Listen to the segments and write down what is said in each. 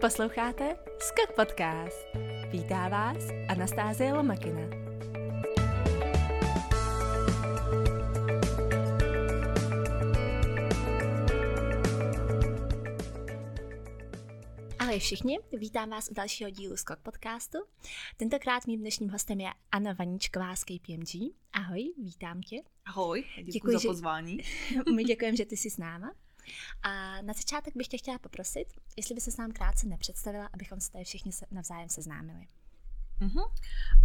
Posloucháte Skok Podcast. Vítá vás Anastázie Lomakina. Ahoj všichni, vítám vás u dalšího dílu Skok Podcastu. Tentokrát mým dnešním hostem je Anna Vaničková z KPMG. Ahoj, vítám tě. Ahoj, děkuji, děkuji za pozvání. Že... My děkujeme, že ty jsi s náma. A na začátek bych tě chtěla poprosit, jestli by se s nám krátce nepředstavila, abychom se tady všichni se navzájem seznámili. Uh-huh.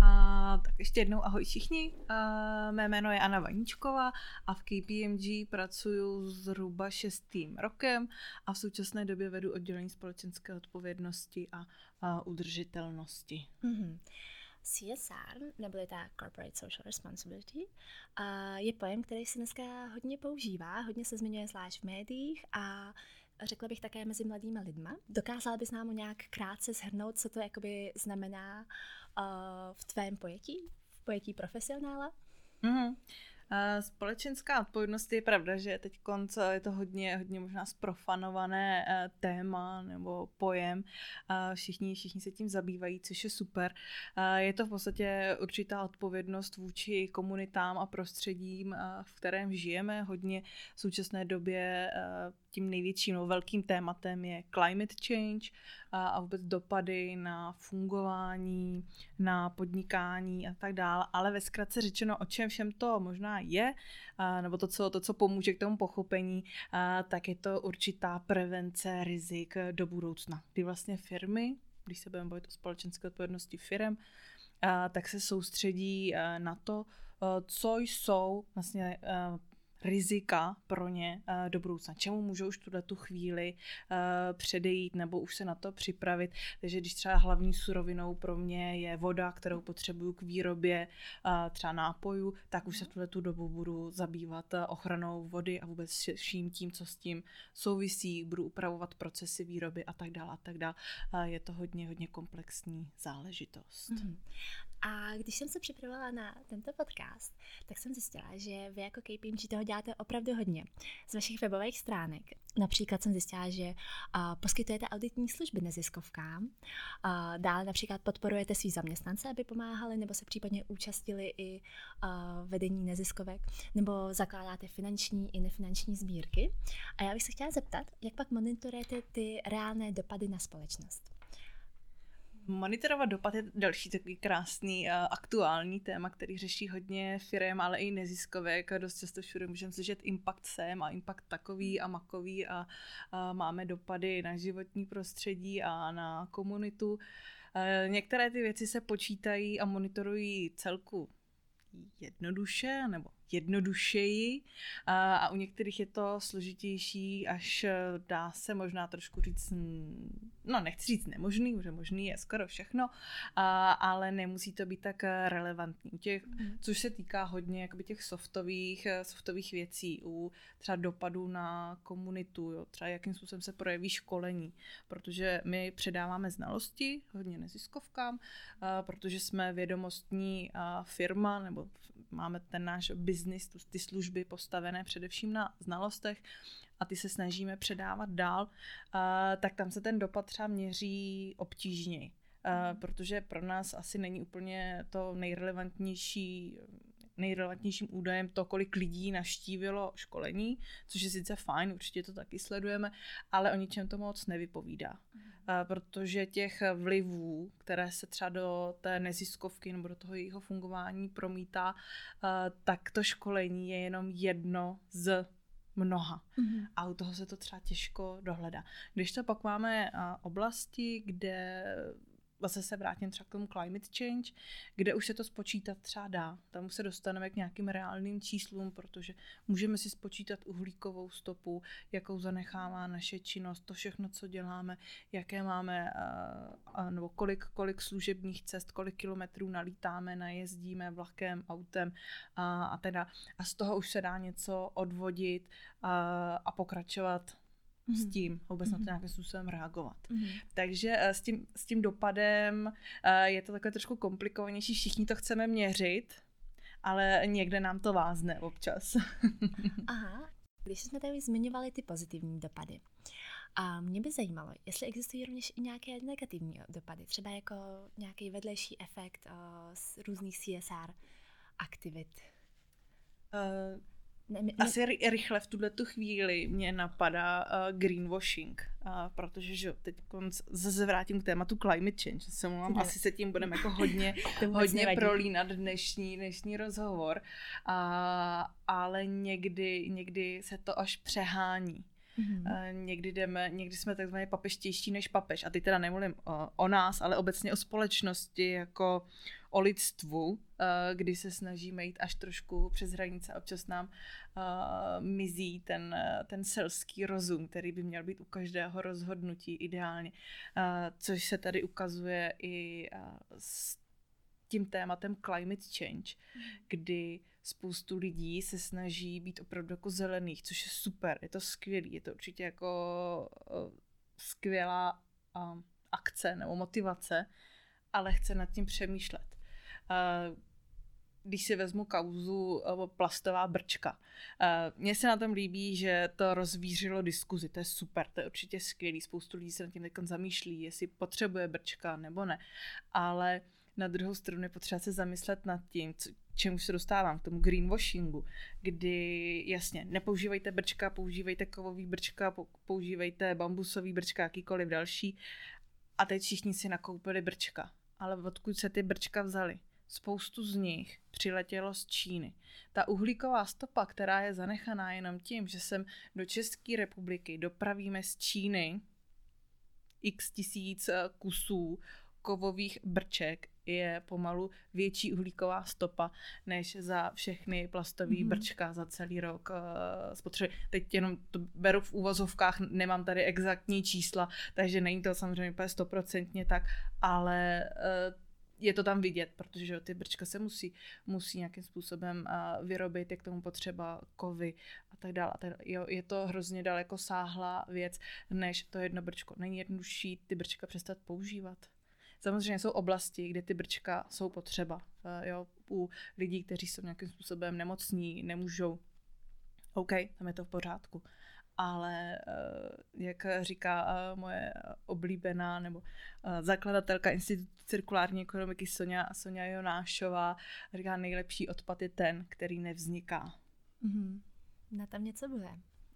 A, tak ještě jednou ahoj všichni. A, mé jméno je Anna Vaníčková a v KPMG pracuji zhruba šestým rokem a v současné době vedu oddělení společenské odpovědnosti a, a udržitelnosti. Uh-huh. CSR, neboli ta Corporate Social Responsibility, je pojem, který se dneska hodně používá, hodně se zmiňuje zvlášť v médiích a řekla bych také mezi mladými lidma. Dokázala bys nám nějak krátce shrnout, co to jakoby znamená uh, v tvém pojetí, v pojetí profesionála? Mm-hmm. Společenská odpovědnost je pravda, že teď je to hodně, hodně možná sprofanované eh, téma nebo pojem. Všichni, všichni se tím zabývají, což je super. Je to v podstatě určitá odpovědnost vůči komunitám a prostředím, v kterém žijeme. Hodně v současné době eh, tím největším no, velkým tématem je climate change a, a vůbec dopady na fungování, na podnikání a tak dále. Ale ve zkratce řečeno, o čem všem to možná je, nebo to co, to, co pomůže k tomu pochopení, tak je to určitá prevence rizik do budoucna. Kdy vlastně firmy, když se budeme bavit o společenské odpovědnosti firm, tak se soustředí na to, co jsou vlastně rizika pro ně uh, do budoucna. Čemu můžou už tuhle tu chvíli uh, předejít nebo už se na to připravit. Takže když třeba hlavní surovinou pro mě je voda, kterou potřebuju k výrobě uh, třeba nápoju, tak už se v tuhle tu dobu budu zabývat ochranou vody a vůbec vším tím, co s tím souvisí. Budu upravovat procesy výroby a tak dále a tak dále. Je to hodně, hodně komplexní záležitost. Mm-hmm. A když jsem se připravovala na tento podcast, tak jsem zjistila, že vy jako KPMG toho děláte opravdu hodně. Z vašich webových stránek například jsem zjistila, že uh, poskytujete auditní služby neziskovkám, uh, dále například podporujete svý zaměstnance, aby pomáhali nebo se případně účastnili i uh, vedení neziskovek, nebo zakládáte finanční i nefinanční sbírky. A já bych se chtěla zeptat, jak pak monitorujete ty reálné dopady na společnost? Monitorovat dopad je další takový krásný uh, aktuální téma, který řeší hodně firm, ale i neziskovek. Dost často všude můžeme slyšet impact sem a impact takový a makový a, a máme dopady na životní prostředí a na komunitu. Uh, některé ty věci se počítají a monitorují celku jednoduše nebo jednodušeji a, u některých je to složitější, až eh, dá se možná trošku říct, no nechci říct nemožný, protože možný je skoro všechno, ale nemusí to být tak eh, relevantní. Těch, mm. Což se týká hodně jakoby těch softových, eh, softových věcí, u třeba dopadů na komunitu, jo, třeba jakým způsobem se projeví školení, protože my předáváme znalosti hodně neziskovkám, protože jsme vědomostní firma, nebo máme ten náš biznis, ty služby postavené především na znalostech a ty se snažíme předávat dál, tak tam se ten dopad třeba měří obtížněji. Uh, protože pro nás asi není úplně to nejrelevantnější nejrelevantnějším údajem to, kolik lidí naštívilo školení, což je sice fajn, určitě to taky sledujeme, ale o ničem to moc nevypovídá. Mm. Protože těch vlivů, které se třeba do té neziskovky nebo do toho jejího fungování promítá, tak to školení je jenom jedno z mnoha. Mm-hmm. A u toho se to třeba těžko dohledá. Když to pak máme oblasti, kde zase se vrátím třeba k tomu climate change, kde už se to spočítat třeba dá. Tam už se dostaneme k nějakým reálným číslům, protože můžeme si spočítat uhlíkovou stopu, jakou zanechává naše činnost, to všechno, co děláme, jaké máme, nebo kolik, kolik služebních cest, kolik kilometrů nalítáme, najezdíme vlakem, autem a, a teda. A z toho už se dá něco odvodit a, a pokračovat mm-hmm. s tím, vůbec mm-hmm. na to mhm. nějakým způsobem reagovat. Mm-hmm. Takže uh, s tím, s tím dopadem uh, je to takové trošku komplikovanější, všichni to chceme měřit, ale někde nám to vázne občas. Aha, když jsme tady zmiňovali ty pozitivní dopady, A mě by zajímalo, jestli existují rovněž i nějaké negativní dopady, třeba jako nějaký vedlejší efekt uh, z různých CSR aktivit. Uh, ne, ne, Asi rychle v tuhle tu chvíli mě napadá uh, greenwashing, uh, protože že teď zase vrátím k tématu climate change. Se mluvám, asi se tím budeme jako hodně, hodně prolínat dnešní, dnešní rozhovor, uh, ale někdy, někdy se to až přehání. Mm-hmm. Někdy jdeme, někdy jsme takzvaně papeštější než papež. A teď teda nemluvím o, o nás, ale obecně o společnosti jako o lidstvu, eh, kdy se snažíme jít až trošku přes hranice. Občas nám uh, mizí ten, ten selský rozum, který by měl být u každého rozhodnutí ideálně. Uh, což se tady ukazuje i uh, s tím tématem climate change, mm. kdy spoustu lidí se snaží být opravdu jako zelených, což je super, je to skvělý, je to určitě jako skvělá akce nebo motivace, ale chce nad tím přemýšlet. Když si vezmu kauzu plastová brčka. Mně se na tom líbí, že to rozvířilo diskuzi, to je super, to je určitě skvělý, spoustu lidí se nad tím zamýšlí, jestli potřebuje brčka nebo ne, ale na druhou stranu je potřeba se zamyslet nad tím, co, čemu se dostávám, k tomu greenwashingu, kdy jasně, nepoužívejte brčka, používejte kovový brčka, používejte bambusový brčka, jakýkoliv další. A teď všichni si nakoupili brčka. Ale odkud se ty brčka vzaly? Spoustu z nich přiletělo z Číny. Ta uhlíková stopa, která je zanechaná jenom tím, že sem do České republiky dopravíme z Číny x tisíc eh, kusů kovových brček je pomalu větší uhlíková stopa, než za všechny plastové mm-hmm. brčka za celý rok uh, spotřeby. Teď jenom to beru v úvozovkách, nemám tady exaktní čísla, takže není to samozřejmě úplně stoprocentně tak, ale uh, je to tam vidět, protože ty brčka se musí, musí nějakým způsobem uh, vyrobit, je k tomu potřeba kovy a tak dále. Jo, je to hrozně daleko sáhlá věc, než to jedno brčko. Není jednodušší ty brčka přestat používat. Samozřejmě jsou oblasti, kde ty brčka jsou potřeba. Eh, jo, u lidí, kteří jsou nějakým způsobem nemocní, nemůžou. OK, tam je to v pořádku. Ale eh, jak říká eh, moje oblíbená nebo zakladatelka Institutu cirkulární ekonomiky Sonja, Sonja Jonášová, říká, nejlepší odpad je ten, který nevzniká. Mm-hmm. Na tam něco bude.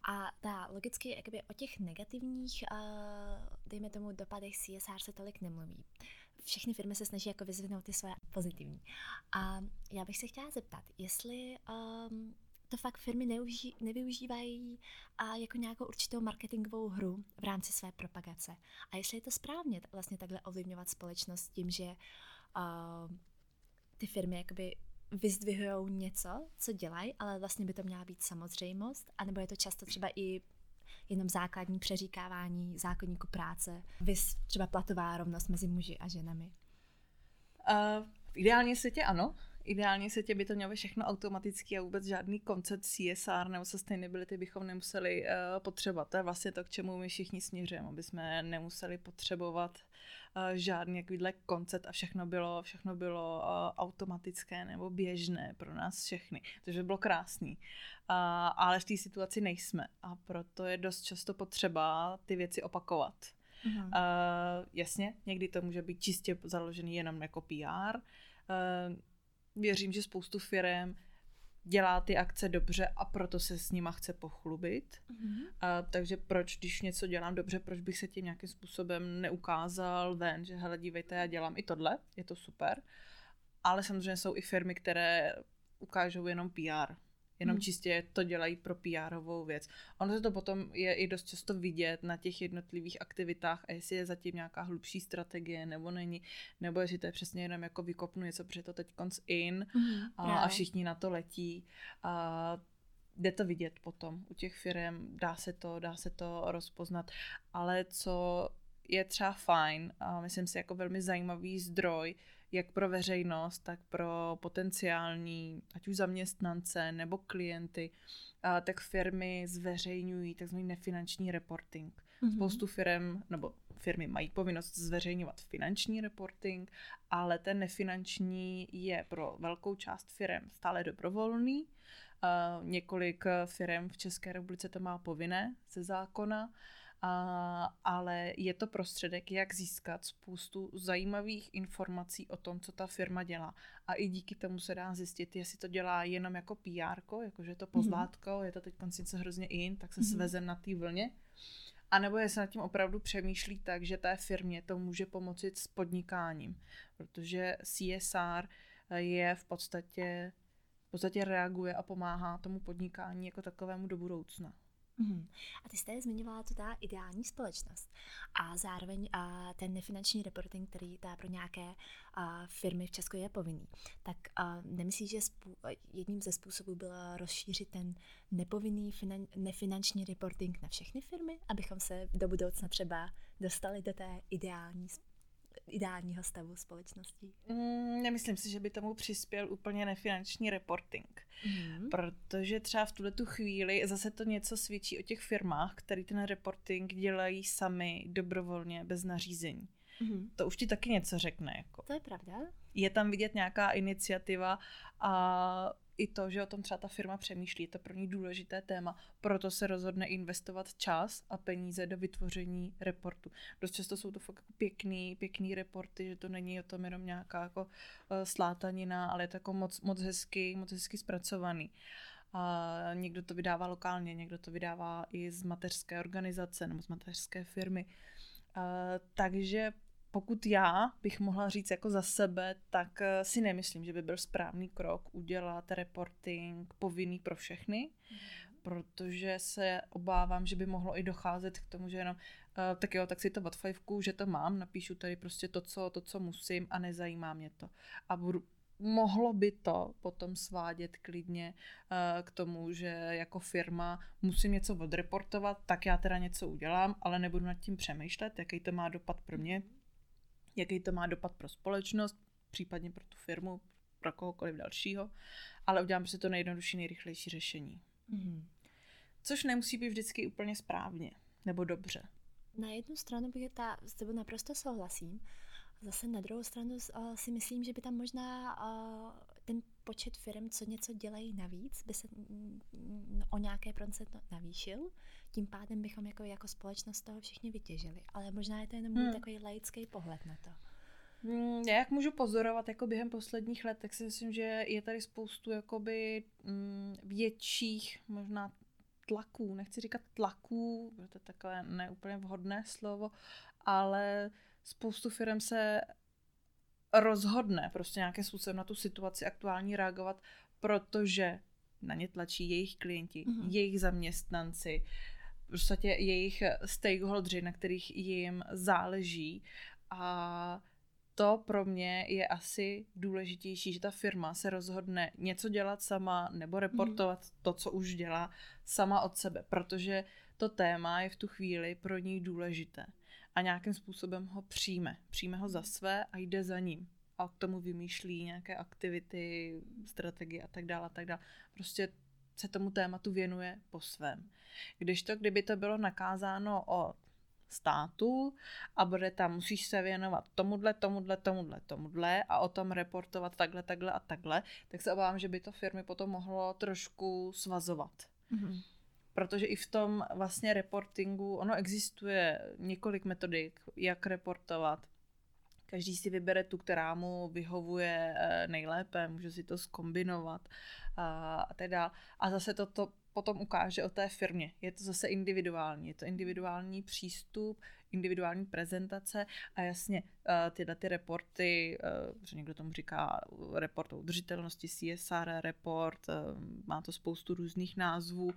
A ta logicky jakoby o těch negativních, dejme tomu, dopadech CSR se tolik nemluví. Všechny firmy se snaží jako vyzvinout ty své pozitivní. A já bych se chtěla zeptat, jestli um, to fakt firmy neuží, nevyužívají a jako nějakou určitou marketingovou hru v rámci své propagace. A jestli je to správně vlastně takhle ovlivňovat společnost tím, že uh, ty firmy jakoby vyzdvihují něco, co dělají, ale vlastně by to měla být samozřejmost, anebo je to často třeba i jenom základní přeříkávání zákonníku práce, vys třeba platová rovnost mezi muži a ženami? Uh, v ideálně světě ano. Ideálně světě by to mělo všechno automaticky a vůbec žádný koncept CSR nebo sustainability bychom nemuseli uh, potřebovat. To je vlastně to, k čemu my všichni směřujeme, aby jsme nemuseli potřebovat žádný jakýhle koncept a všechno bylo, všechno bylo automatické nebo běžné pro nás všechny, což by bylo krásný. ale v té situaci nejsme a proto je dost často potřeba ty věci opakovat. Uh, jasně, někdy to může být čistě založený jenom jako PR. Uh, věřím, že spoustu firm dělá ty akce dobře a proto se s nima chce pochlubit. Mm-hmm. A, takže proč, když něco dělám dobře, proč bych se tím nějakým způsobem neukázal ven, že hele, dívejte, já dělám i tohle, je to super. Ale samozřejmě jsou i firmy, které ukážou jenom PR jenom hmm. čistě to dělají pro pr věc. Ono se to potom je i dost často vidět na těch jednotlivých aktivitách a jestli je zatím nějaká hlubší strategie nebo není, nebo jestli to je přesně jenom jako vykopnu něco, protože to teď konc in hmm. a, a všichni na to letí. A jde to vidět potom u těch firm, dá se to, dá se to rozpoznat, ale co je třeba fajn a myslím si jako velmi zajímavý zdroj, jak pro veřejnost, tak pro potenciální, ať už zaměstnance nebo klienty, tak firmy zveřejňují tzv. nefinanční reporting. Mm-hmm. Spoustu firm, nebo firmy mají povinnost zveřejňovat finanční reporting, ale ten nefinanční je pro velkou část firm stále dobrovolný. Uh, několik firm v České republice to má povinné ze zákona a, ale je to prostředek, jak získat spoustu zajímavých informací o tom, co ta firma dělá. A i díky tomu se dá zjistit, jestli to dělá jenom jako PR, jakože je to pozlátko, mm-hmm. je to teď něco hrozně in, tak se mm-hmm. svezem na té vlně. A nebo jestli nad tím opravdu přemýšlí tak, že té firmě to může pomoci s podnikáním. Protože CSR je v podstatě, v podstatě reaguje a pomáhá tomu podnikání jako takovému do budoucna. Mm. A ty jste zmiňovala tu ta ideální společnost a zároveň a ten nefinanční reporting, který ta pro nějaké a, firmy v Česku je povinný. Tak a, nemyslíš, že spů, jedním ze způsobů bylo rozšířit ten nepovinný finan, nefinanční reporting na všechny firmy, abychom se do budoucna třeba dostali do té ideální společnosti? Ideálního stavu společnosti? Mm, nemyslím si, že by tomu přispěl úplně nefinanční reporting. Mm. Protože třeba v tuhle tu chvíli zase to něco svědčí o těch firmách, které ten reporting dělají sami dobrovolně, bez nařízení. Mm. To už ti taky něco řekne. Jako. To je pravda. Je tam vidět nějaká iniciativa a i to, že o tom třeba ta firma přemýšlí, je to pro ní důležité téma, proto se rozhodne investovat čas a peníze do vytvoření reportu. Dost často jsou to fakt jako pěkný, pěkný reporty, že to není o tom jenom nějaká jako uh, slátanina, ale je to jako moc, moc hezky, moc hezky zpracovaný. A někdo to vydává lokálně, někdo to vydává i z mateřské organizace nebo z mateřské firmy. Uh, takže pokud já bych mohla říct jako za sebe, tak eh, si nemyslím, že by byl správný krok udělat reporting povinný pro všechny, mm. protože se obávám, že by mohlo i docházet k tomu, že jenom uh, tak jo, tak si to od fajfku, že to mám, napíšu tady prostě to, co, to, co musím a nezajímá mě to. A budu, mohlo by to potom svádět klidně uh, k tomu, že jako firma musím něco odreportovat, tak já teda něco udělám, ale nebudu nad tím přemýšlet, jaký to má dopad pro mě, jaký to má dopad pro společnost, případně pro tu firmu, pro kohokoliv dalšího, ale udělám si to nejjednodušší, nejrychlejší řešení. Mm-hmm. Což nemusí být vždycky úplně správně nebo dobře. Na jednu stranu bych ta, s tebou naprosto souhlasím, zase na druhou stranu uh, si myslím, že by tam možná uh, ten počet firm, co něco dělají navíc, by se mm, o nějaké procent navýšil. Tím pádem bychom jako, jako společnost toho všichni vytěžili. Ale možná je to jenom hmm. takový laický pohled na to. Hmm, já jak můžu pozorovat jako během posledních let, tak si myslím, že je tady spoustu jakoby mm, větších možná tlaků, nechci říkat tlaků, protože to je takové neúplně vhodné slovo, ale spoustu firm se rozhodne prostě nějakým způsobem na tu situaci aktuální reagovat, protože na ně tlačí jejich klienti, mm-hmm. jejich zaměstnanci, prostě jejich stakeholdři, na kterých jim záleží a to pro mě je asi důležitější, že ta firma se rozhodne něco dělat sama nebo reportovat mm. to, co už dělá sama od sebe, protože to téma je v tu chvíli pro ní důležité a nějakým způsobem ho přijme. Přijme ho za své a jde za ním. A k tomu vymýšlí nějaké aktivity, strategie a tak dále a tak dále. Prostě se tomu tématu věnuje po svém. Když to, kdyby to bylo nakázáno o státu a bude tam, musíš se věnovat tomuhle, tomuhle, tomuhle, tomuhle a o tom reportovat takhle, takhle a takhle, tak se obávám, že by to firmy potom mohlo trošku svazovat. Mm-hmm. Protože i v tom vlastně reportingu, ono existuje několik metodik, jak reportovat. Každý si vybere tu, která mu vyhovuje eh, nejlépe, může si to skombinovat a teda. A zase to, to potom ukáže o té firmě. Je to zase individuální, je to individuální přístup, individuální prezentace a jasně eh, tyhle ty reporty, eh, že někdo tomu říká report o udržitelnosti, CSR report, má to spoustu různých názvů,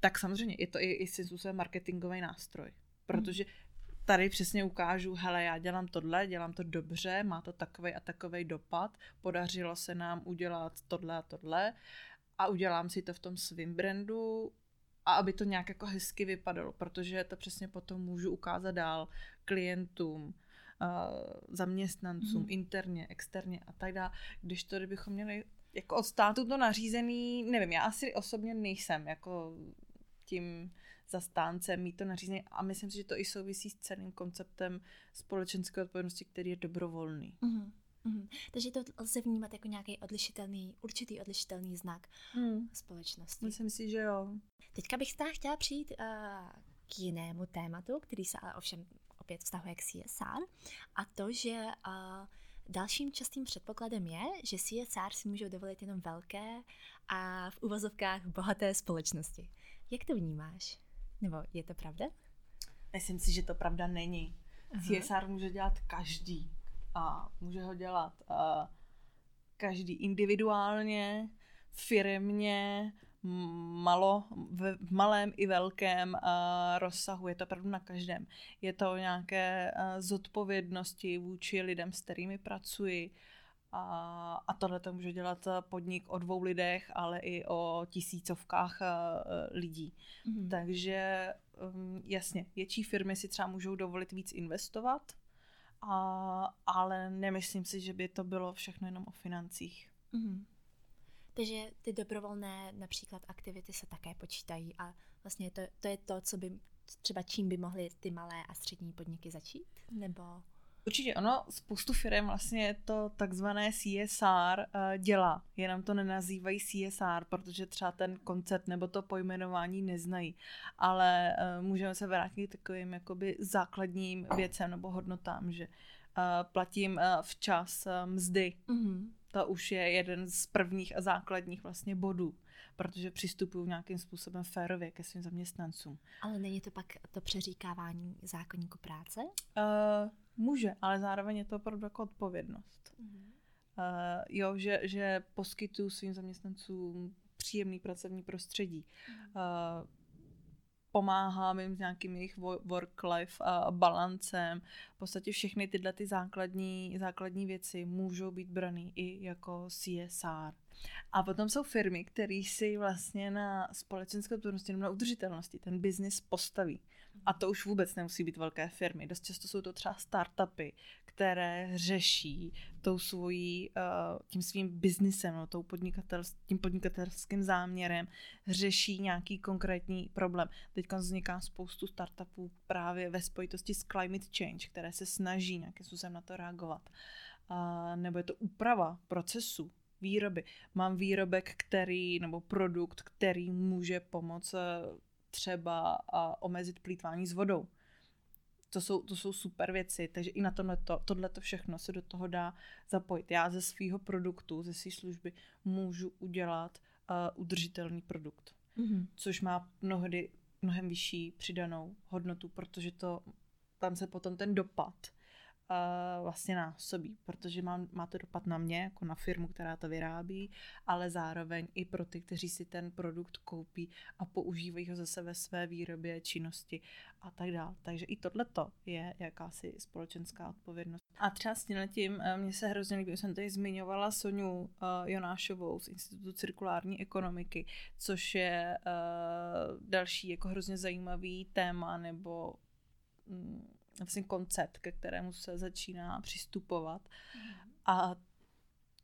tak samozřejmě je to i, i marketingový nástroj. Protože tady přesně ukážu, hele, já dělám tohle, dělám to dobře, má to takový a takový dopad, podařilo se nám udělat tohle a tohle a udělám si to v tom svým brandu a aby to nějak jako hezky vypadalo, protože to přesně potom můžu ukázat dál klientům, zaměstnancům, mm. interně, externě a tak dále. Když to, kdybychom měli jako od státu to nařízený, nevím, já asi osobně nejsem jako tím zastáncem mít to nařízení a myslím si, že to i souvisí s celým konceptem společenské odpovědnosti, který je dobrovolný. Mm-hmm. Mm-hmm. Takže to lze vnímat jako nějaký odlišitelný, určitý odlišitelný znak mm. společnosti. Myslím si, že jo. Teďka bych se chtěla přijít uh, k jinému tématu, který se ale ovšem opět vztahuje k CSR, a to, že uh, dalším častým předpokladem je, že CSR si můžou dovolit jenom velké a v uvozovkách bohaté společnosti. Jak to vnímáš? Nebo je to pravda? Myslím si, že to pravda není. Uh-huh. CSR může dělat každý. A může ho dělat uh, každý individuálně, firmně, malo, v, v malém i velkém uh, rozsahu. Je to opravdu na každém. Je to nějaké uh, zodpovědnosti vůči lidem, s kterými pracuji. A, a tohle to může dělat podnik o dvou lidech, ale i o tisícovkách uh, lidí. Mm-hmm. Takže um, jasně, větší firmy si třeba můžou dovolit víc investovat, a, ale nemyslím si, že by to bylo všechno jenom o financích. Mm-hmm. Takže ty dobrovolné například aktivity se také počítají a vlastně to, to je to, co by třeba čím by mohly ty malé a střední podniky začít? Nebo... Určitě ono, spoustu firm vlastně to takzvané CSR uh, dělá, jenom to nenazývají CSR, protože třeba ten koncept nebo to pojmenování neznají, ale uh, můžeme se vrátit k takovým jakoby základním věcem nebo hodnotám, že uh, platím včas mzdy, mm-hmm to už je jeden z prvních a základních vlastně bodů, protože přistupují nějakým způsobem férově ke svým zaměstnancům. Ale není to pak to přeříkávání zákonníku práce? Uh, může, ale zároveň je to opravdu jako odpovědnost. Uh-huh. Uh, jo, že, že poskytuju svým zaměstnancům příjemný pracovní prostředí. Uh-huh. Uh, pomáhám jim s nějakým jejich work-life balancem. V podstatě všechny tyhle ty základní, základní věci můžou být braný i jako CSR. A potom jsou firmy, které si vlastně na společenské odpovědnosti nebo na udržitelnosti ten biznis postaví. A to už vůbec nemusí být velké firmy. Dost často jsou to třeba startupy, které řeší tou svojí, eh, tím svým biznisem, no, tou podnikatel, tím podnikatelským záměrem, řeší nějaký konkrétní problém. Teď vzniká spoustu startupů právě ve spojitosti s climate change, které se snaží nějakým způsobem na to reagovat. A, nebo je to úprava procesu, výroby. Mám výrobek, který, nebo produkt, který může pomoct eh, třeba a omezit plítvání s vodou. To jsou, to jsou super věci, takže i na tohleto, tohleto všechno se do toho dá zapojit. Já ze svého produktu, ze své služby můžu udělat uh, udržitelný produkt, mm-hmm. což má mnohdy mnohem vyšší přidanou hodnotu, protože to tam se potom ten dopad uh, vlastně násobí, protože má, má to dopad na mě, jako na firmu, která to vyrábí, ale zároveň i pro ty, kteří si ten produkt koupí a používají ho zase ve své výrobě, činnosti a tak dále. Takže i tohleto je jakási společenská odpovědnost. A třeba s tím eh, mně se hrozně líbí, jsem tady zmiňovala Soniu uh, Jonášovou z Institutu cirkulární ekonomiky, což je uh, další jako hrozně zajímavý téma nebo mm, vlastně koncept, ke kterému se začíná přistupovat. Mm. A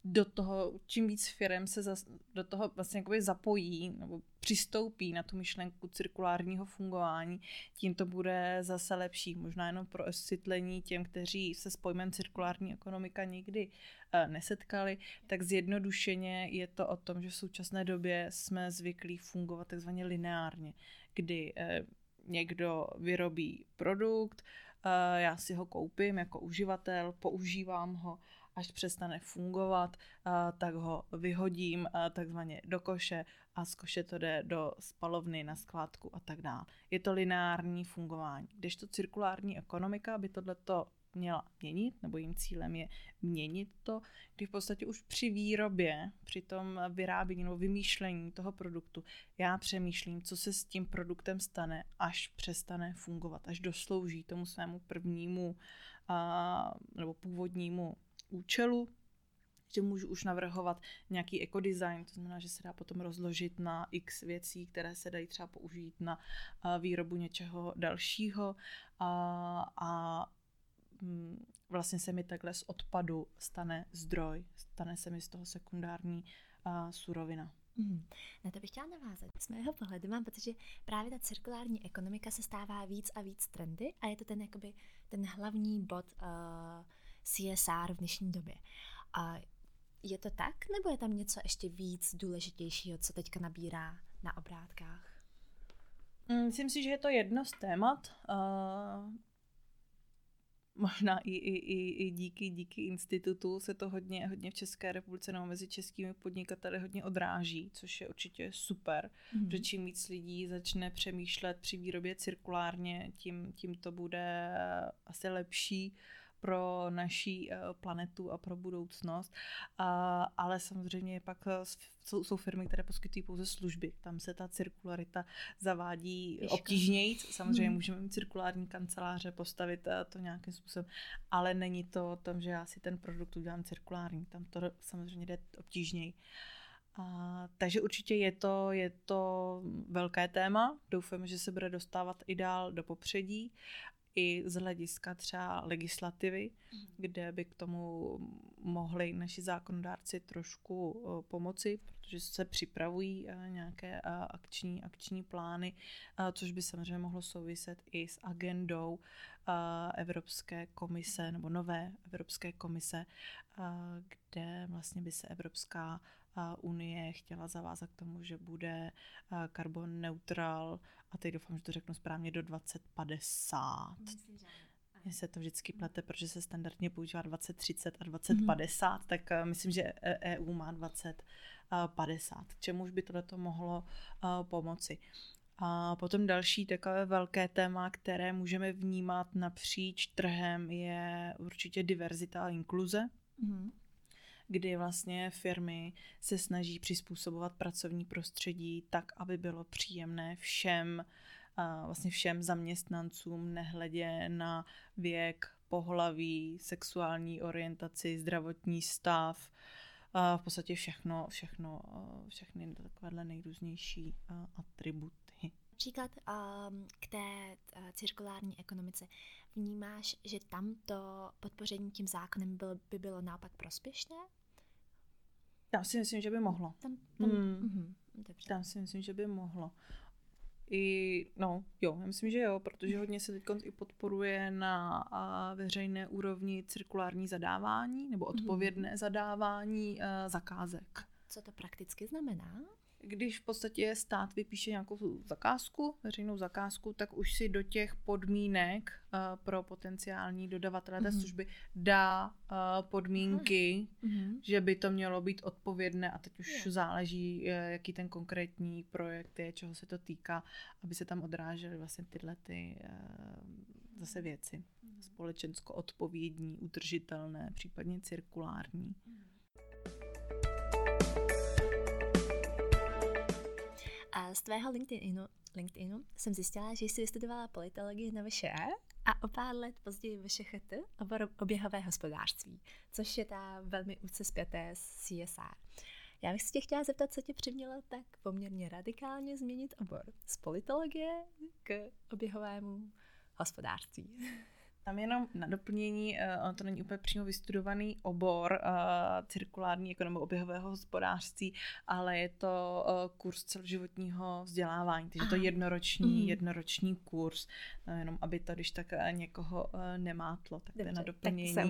do toho, čím víc firm se zas, do toho vlastně jakoby zapojí nebo přistoupí na tu myšlenku cirkulárního fungování, tím to bude zase lepší. Možná jenom pro osvětlení těm, kteří se s pojmem cirkulární ekonomika nikdy uh, nesetkali, tak zjednodušeně je to o tom, že v současné době jsme zvyklí fungovat takzvaně lineárně, kdy uh, někdo vyrobí produkt, Eh, já si ho koupím jako uživatel, používám ho, až přestane fungovat, eh, tak ho vyhodím eh, takzvaně do koše a z koše to jde do spalovny na skládku a tak dále. Je to lineární fungování. Když to cirkulární ekonomika by tohleto měla měnit, nebo jím cílem je měnit to, kdy v podstatě už při výrobě, při tom vyrábění nebo vymýšlení toho produktu, já přemýšlím, co se s tím produktem stane, až přestane fungovat, až doslouží tomu svému prvnímu a, nebo původnímu účelu, že můžu už navrhovat nějaký ekodesign, to znamená, že se dá potom rozložit na x věcí, které se dají třeba použít na výrobu něčeho dalšího a, a vlastně se mi takhle z odpadu stane zdroj, stane se mi z toho sekundární uh, surovina. Mm. Na to bych chtěla navázat. Z mého pohledu mám pocit, že právě ta cirkulární ekonomika se stává víc a víc trendy a je to ten, jakoby, ten hlavní bod uh, CSR v dnešní době. Uh, je to tak, nebo je tam něco ještě víc důležitějšího, co teďka nabírá na obrátkách? Myslím si, že je to jedno z témat. Uh, možná i, i, i, i díky, díky institutu se to hodně, hodně v České republice nebo mezi českými podnikateli hodně odráží, což je určitě super, mm. protože čím víc lidí začne přemýšlet při výrobě cirkulárně, tím, tím to bude asi lepší pro naší eh, planetu a pro budoucnost. Ale samozřejmě pak eh, jsou, jsou firmy, které poskytují pouze služby. Tam se ta cirkularita zavádí obtížněji. Samozřejmě hmm. můžeme mít cirkulární kanceláře, postavit eh, to nějakým způsobem, ale není to o tom, že já si ten produkt udělám cirkulární. Tam to samozřejmě jde obtížněji. A, takže určitě je to, je to velké téma. Doufám, že se bude dostávat i dál do popředí i z hlediska třeba legislativy, mm. kde by k tomu mohli naši zákonodárci trošku uh, pomoci, protože se připravují uh, nějaké uh, akční, akční plány, což by samozřejmě mohlo souviset i s agendou Evropské komise nebo nové Evropské komise, kde vlastně by se Evropská unie chtěla zavázat k tomu, že bude karbon neutral a teď doufám, že to řeknu správně, do 2050. Mně se to vždycky plete, protože se standardně používá 2030 a 2050, mm-hmm. tak uh, myslím, že EU e má 2050, k čemuž by tohle mohlo uh, pomoci. A potom další takové velké téma, které můžeme vnímat napříč trhem, je určitě diverzita a inkluze. Mm-hmm kdy vlastně firmy se snaží přizpůsobovat pracovní prostředí tak, aby bylo příjemné všem, vlastně všem zaměstnancům, nehledě na věk, pohlaví, sexuální orientaci, zdravotní stav, v podstatě všechno, všechno, všechny takovéhle nejrůznější atributy. Například um, k té uh, cirkulární ekonomice. Vnímáš, že tam to podpoření tím zákonem bylo, by bylo naopak prospěšné? Já si myslím, že by mohlo. Tam, tam, mm, dobře. tam si myslím, že by mohlo. I, no, jo, já myslím, že jo, protože hodně se teď i podporuje na a, veřejné úrovni cirkulární zadávání nebo mhm. odpovědné mm. zadávání a, zakázek. Co to prakticky znamená? Když v podstatě stát vypíše nějakou zakázku, veřejnou zakázku, tak už si do těch podmínek uh, pro potenciální dodavatele mm-hmm. té mhm. služby dá uh, podmínky, mm-hmm. že by to mělo být odpovědné a teď už yeah. záleží, uh, jaký ten konkrétní projekt je, čeho se to týká, aby se tam odrážely vlastně tyhle ty uh, zase věci. Mm-hmm. Společensko odpovědní, udržitelné, případně cirkulární. Mm-hmm. Z tvého LinkedInu, LinkedInu jsem zjistila, že jsi vystudovala politologii na VŠE a o pár let později VŠHT obor oběhové hospodářství, což je ta velmi úzce zpěté s CSR. Já bych se tě chtěla zeptat, co tě přimělo tak poměrně radikálně změnit obor z politologie k oběhovému hospodářství. Tam jenom na doplnění, uh, to není úplně přímo vystudovaný obor uh, cirkulární ekonomie oběhového hospodářství, ale je to uh, kurz celoživotního vzdělávání, takže Aha. to jednoroční, mm. jednoroční kurz, uh, jenom aby to, když tak uh, někoho uh, nemátlo, tak Dobře, to je na doplnění. Tak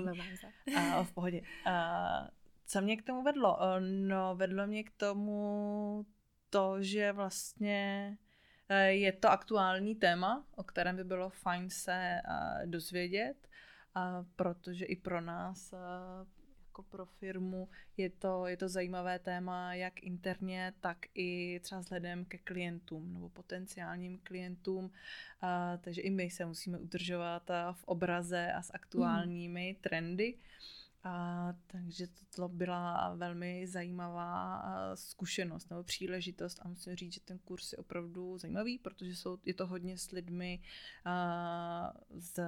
uh, v pohodě. Uh, co mě k tomu vedlo? Uh, no, vedlo mě k tomu to, že vlastně Eh, je to aktuální téma, o kterém by bylo fajn se eh, dozvědět, protože i pro nás eh, jako pro firmu je to, je to zajímavé téma jak interně, tak i třeba vzhledem ke klientům nebo potenciálním klientům. takže i my se musíme udržovat v obraze a s aktuálními mm. A, takže to byla velmi zajímavá zkušenost nebo příležitost a musím říct, že ten kurz je opravdu zajímavý, protože jsou, je to hodně s lidmi a, z,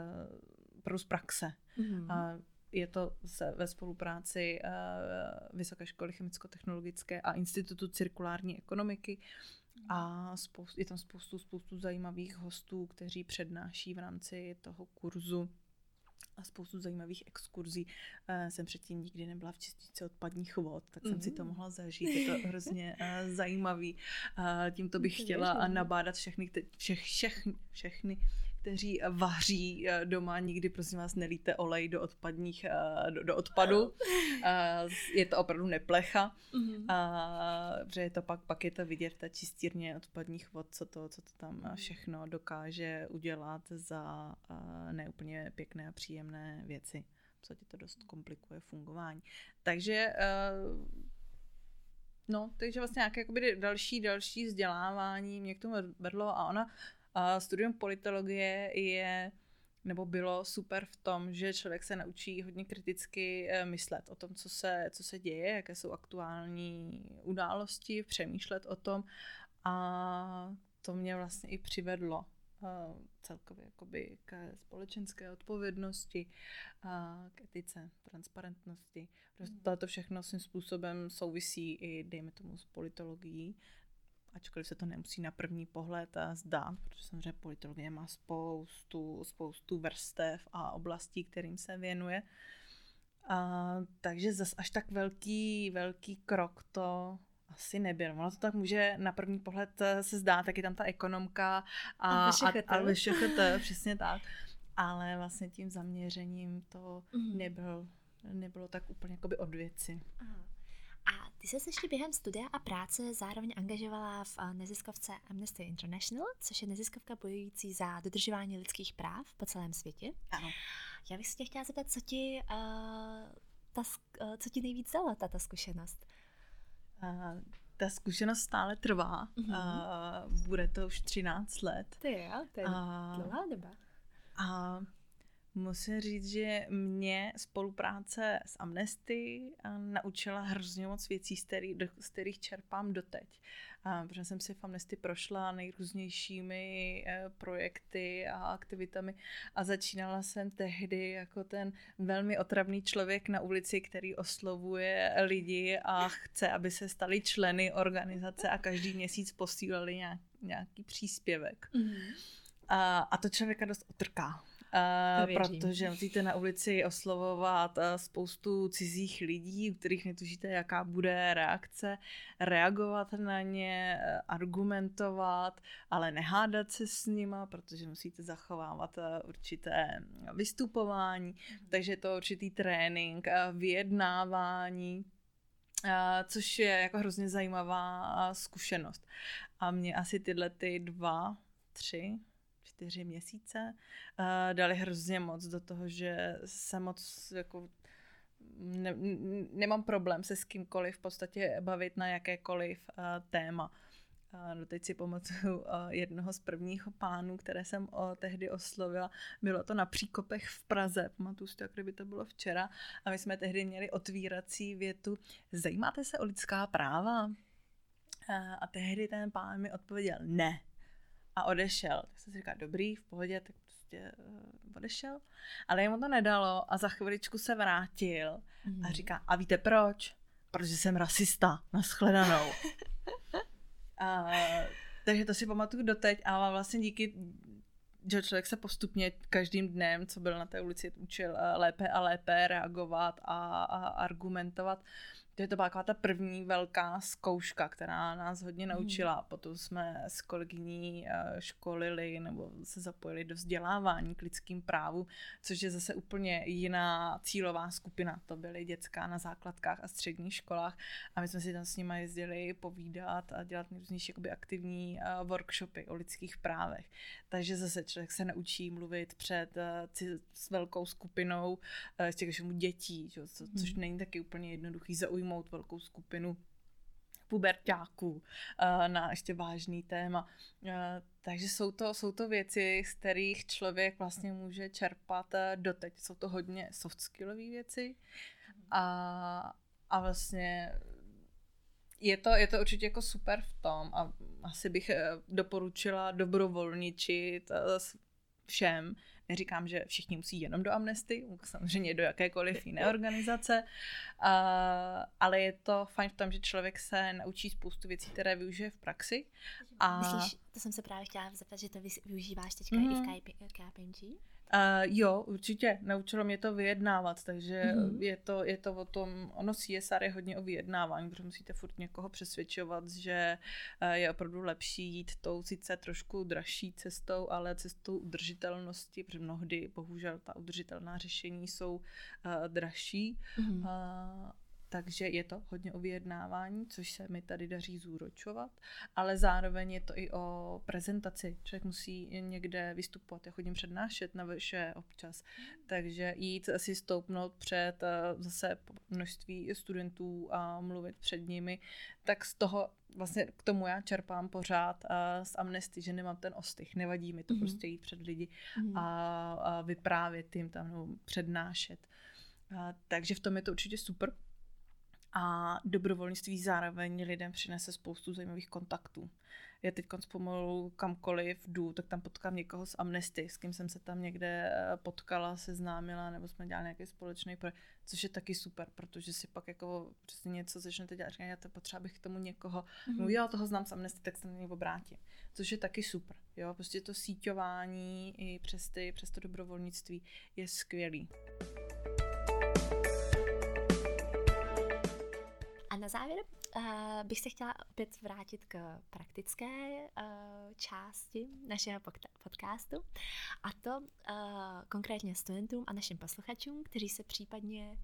z praxe. Mm. A, je to se, ve spolupráci uh, Vysoké školy chemicko-technologické a Institutu cirkulární ekonomiky a spoust, je tam spoustu, spoustu zajímavých hostů, kteří přednáší v rámci toho kurzu a spoustu zajímavých exkurzí. Uh, jsem předtím nikdy nebyla v čističce odpadních vod, tak jsem mm-hmm. si to mhm. mohla zažít. Je to hrozně uh, zajímavý. Uh, tímto bych chtěla nabádat všechny, všech, všech, všechny, kteří vaří eh, doma, nikdy prosím vás nelíte olej do odpadních, eh, do, do odpadu. Je to opravdu neplecha, mm-hmm. protože je to pak, pak je to vidět v té čistírně odpadních vod, co to, co to tam mhm. všechno dokáže udělat za neúplně pěkné a příjemné věci co ti to dost komplikuje fungování. Takže No, takže vlastně nějaké jakoby další, další vzdělávání mě k tomu vedlo a ona, a studium politologie je nebo bylo super v tom, že člověk se naučí hodně kriticky eh, myslet o tom, co se, co se děje, jaké jsou aktuální události, přemýšlet o tom a to mě vlastně i přivedlo celkově jakoby k společenské odpovědnosti, a k etice, transparentnosti. Protože mm. to všechno svým způsobem souvisí i, dejme tomu, s politologií, ačkoliv se to nemusí na první pohled zdát, protože samozřejmě politologie má spoustu, spoustu vrstev a oblastí, kterým se věnuje. A, takže zas až tak velký, velký krok to asi nebyl. Ono to tak může na první pohled eh, se zdát, tak je tam ta ekonomka a, a, a přesně tak. Ale vlastně tím zaměřením to mm. nebyl, nebylo tak úplně jakoby od věci. Aha. Ty se ještě během studia a práce zároveň angažovala v eh, neziskovce Amnesty International, což je neziskovka bojující za dodržování lidských práv po celém světě. Ano. Já bych se tě chtěla zeptat, co ti, uh, ta, uh, co ti nejvíc dala ta zkušenost? Uh, ta zkušenost stále trvá. Mm-hmm. Uh, bude to už 13 let. To je, to je uh, dlouhá doba. A musím říct, že mě spolupráce s Amnesty naučila hrozně moc věcí, z, který, z kterých čerpám doteď protože jsem si v Amnesty prošla nejrůznějšími eh, projekty a aktivitami a začínala jsem tehdy jako ten velmi otravný člověk na ulici, který oslovuje lidi a chce, aby se stali členy organizace a každý měsíc posílali nějak, nějaký příspěvek. Mm-hmm. A, a to člověka dost otrká. Uh, protože musíte na ulici oslovovat uh, spoustu cizích lidí, u kterých netužíte, jaká bude reakce, reagovat na ně, uh, argumentovat, ale nehádat se s nima, protože musíte zachovávat určité vystupování, takže je to určitý trénink, vyjednávání, což je jako hrozně zajímavá zkušenost. A mě asi tyhle ty dva, tři, čtyři měsíce dali hrozně moc do toho, že se moc jako ne, nemám problém se s kýmkoliv v podstatě bavit na jakékoliv téma. Uh, teď si uh, jednoho z prvních pánů, které jsem tehdy oslovila. Bylo to na Příkopech v Praze. Pamatuju si to, jak kdyby to bylo včera. A my jsme tehdy měli otvírací větu. Zajímáte se o lidská práva? A tehdy ten pán mi odpověděl ne a odešel. Tak jsem si říkala, dobrý, v pohodě, tak prostě uh, odešel. Ale jemu to nedalo a za chviličku se vrátil mm. a mhm. říká, a víte proč? Protože jsem rasista, naschledanou. a, takže to si pamatuju doteď a vlastně díky že člověk se postupně každým dnem, co byl na té ulici, učil eh, lépe a lépe reagovat a, a argumentovat to je to byla ta první velká zkouška, která nás hodně mhm. naučila. Potom jsme s kolegyní eh, školili nebo se zapojili do vzdělávání k lidským právu, což je zase úplně jiná cílová skupina. To byly dětská na základkách a středních školách a my jsme si tam s nimi jezdili povídat a dělat nejrůznější jakoby aktivní eh, workshopy o lidských právech. Takže zase člověk se naučí mluvit před eh, s velkou skupinou z těch dětí, což mhm. není taky úplně jednoduchý zaujmout zaujmout velkou skupinu pubertáků eh, na ještě vážný téma. Eh, takže jsou to, jsou to věci, z kterých člověk vlastně může čerpat eh, doteď. Jsou to hodně soft skillové věci a, a vlastně je to, je to určitě jako super v tom a asi bych doporučila dobrovolničit všem, Neříkám, že všichni musí jenom do Amnesty, samozřejmě do jakékoliv jiné organizace, uh, ale je to fajn v tom, že člověk se naučí spoustu věcí, které využije v praxi. A... Myslíš, to jsem se právě chtěla zeptat, že to využíváš teďka mm. i v KPMG? Uh, jo, určitě. Naučilo mě to vyjednávat, takže mm-hmm. je, to, je to o tom, ono CSR je hodně o vyjednávání, protože musíte furt někoho přesvědčovat, že uh, je opravdu lepší jít tou sice trošku dražší cestou, ale cestou udržitelnosti, protože mnohdy bohužel ta udržitelná řešení jsou uh, dražší. Mm-hmm. Uh, takže je to hodně o vyjednávání, což se mi tady daří zúročovat, ale zároveň je to i o prezentaci. Člověk musí někde vystupovat, já chodím přednášet na vše občas, takže jít si stoupnout před eh, zase množství studentů a mluvit před nimi, tak z toho vlastně k tomu já čerpám pořád uh, z amnesty, že nemám ten ostych, nevadí mi to mm-hmm. prostě jít před lidi mm-hmm. a, a vyprávět jim tam, nebo přednášet. Uh, takže v tom je to určitě super. A dobrovolnictví zároveň lidem přinese spoustu zajímavých kontaktů. Já teď pomalu kamkoliv jdu, tak tam potkám někoho z Amnesty, s kým jsem se tam někde eh, potkala, seznámila, nebo jsme dělali nějaký společný projekt, což je taky super, protože si pak jako přesně něco začnete dělat, říkám, já to potřeba bych k tomu někoho, mm-hmm. no já toho znám z Amnesty, tak se na něj obrátím. Což je taky super, jo, prostě to síťování i přes, ty, přes to dobrovolnictví je skvělý. A na závěr uh, bych se chtěla opět vrátit k praktické uh, části našeho podcastu a to uh, konkrétně studentům a našim posluchačům, kteří se případně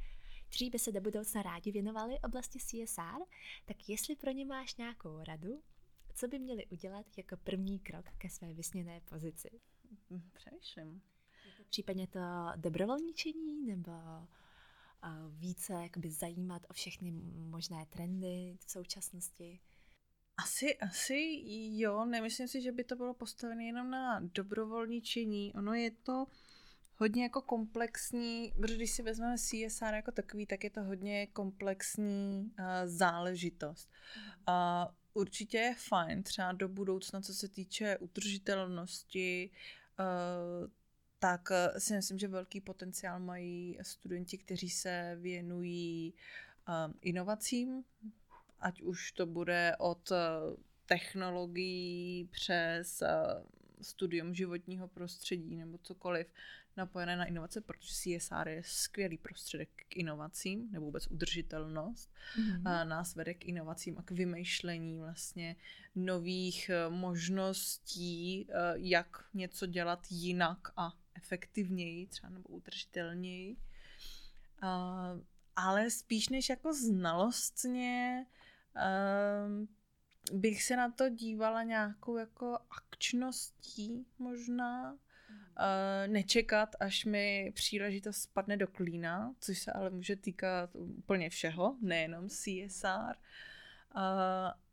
kteří by se do budoucna rádi věnovali oblasti CSR, tak jestli pro ně máš nějakou radu, co by měli udělat jako první krok ke své vysněné pozici? Přemýšlím. Případně to dobrovolničení nebo více jakoby zajímat o všechny možné trendy v současnosti? Asi, asi jo, nemyslím si, že by to bylo postavené jenom na dobrovolničení. Ono je to hodně jako komplexní, protože když si vezmeme CSR jako takový, tak je to hodně komplexní uh, záležitost. Uh, určitě je fajn třeba do budoucna, co se týče udržitelnosti, uh, tak eh, si myslím, že velký potenciál mají studenti, kteří se věnují um, inovacím, ať už to bude od uh, technologií přes uh, studium životního prostředí nebo cokoliv napojené na inovace, protože CSR je skvělý prostředek k inovacím, nebo vůbec udržitelnost. Mm-hmm. A nás vede k inovacím a k vymýšlení vlastně nových možností, jak něco dělat jinak a efektivněji třeba nebo udržitelněji. Uh, ale spíš než jako znalostně uh, bych se na to dívala nějakou jako akčností možná. Uh, nečekat, až mi příležitost spadne do klína, což se ale může týkat úplně všeho, nejenom CSR.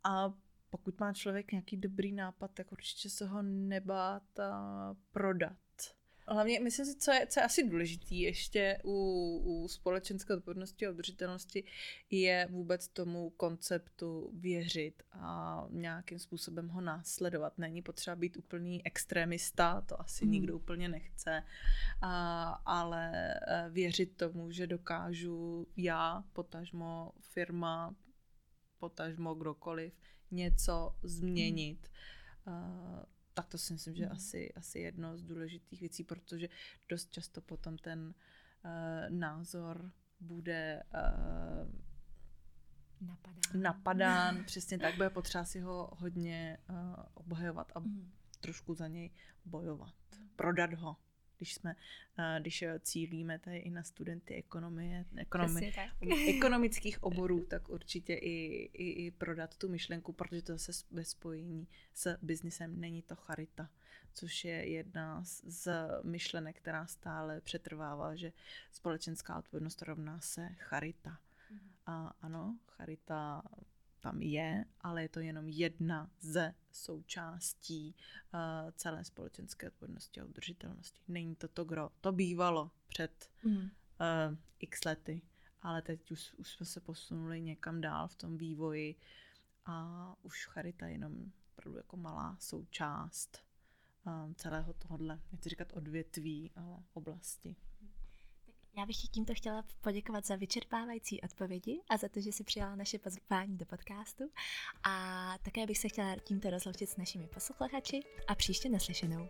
A pokud má člověk nějaký dobrý nápad, tak určitě se ho nebát a prodat hlavně myslím si, co je, co je asi důležitý ještě u, u společenské odpovědnosti a udržitelnosti, je vůbec tomu konceptu věřit a nějakým způsobem ho následovat. Není potřeba být úplný extremista, to asi hmm. nikdo úplně nechce, a, ale e, věřit tomu, že dokážu já, potažmo firma, potažmo kdokoliv, něco změnit. Hmm tak to si myslím, že mm. asi, asi jedno z důležitých věcí, protože dost často potom ten uh, názor bude uh, napadán. napadán, přesně tak, bude potřeba si ho hodně uh, obhajovat a mm. trošku za něj bojovat, prodat ho když jsme, když cílíme tady i na studenty ekonomie, ekonomie ekonomických oborů, tak určitě i, i, i prodat tu myšlenku, protože to zase ve spojení s biznisem není to charita, což je jedna z, z myšlenek, která stále přetrvává, že společenská odpovědnost rovná se charita. Mhm. A ano, charita tam je, ale je to jenom jedna ze součástí uh, celé společenské odpovědnosti a udržitelnosti. Není to to, kdo to bývalo před mm. uh, x lety, ale teď už, už jsme se posunuli někam dál v tom vývoji a už charita je jenom opravdu jako malá součást uh, celého tohohle, nechci říkat odvětví, ale oblasti. Já bych ti tímto chtěla poděkovat za vyčerpávající odpovědi a za to, že jsi přijala naše pozvání do podcastu. A také bych se chtěla tímto rozloučit s našimi posluchači a příště naslyšenou.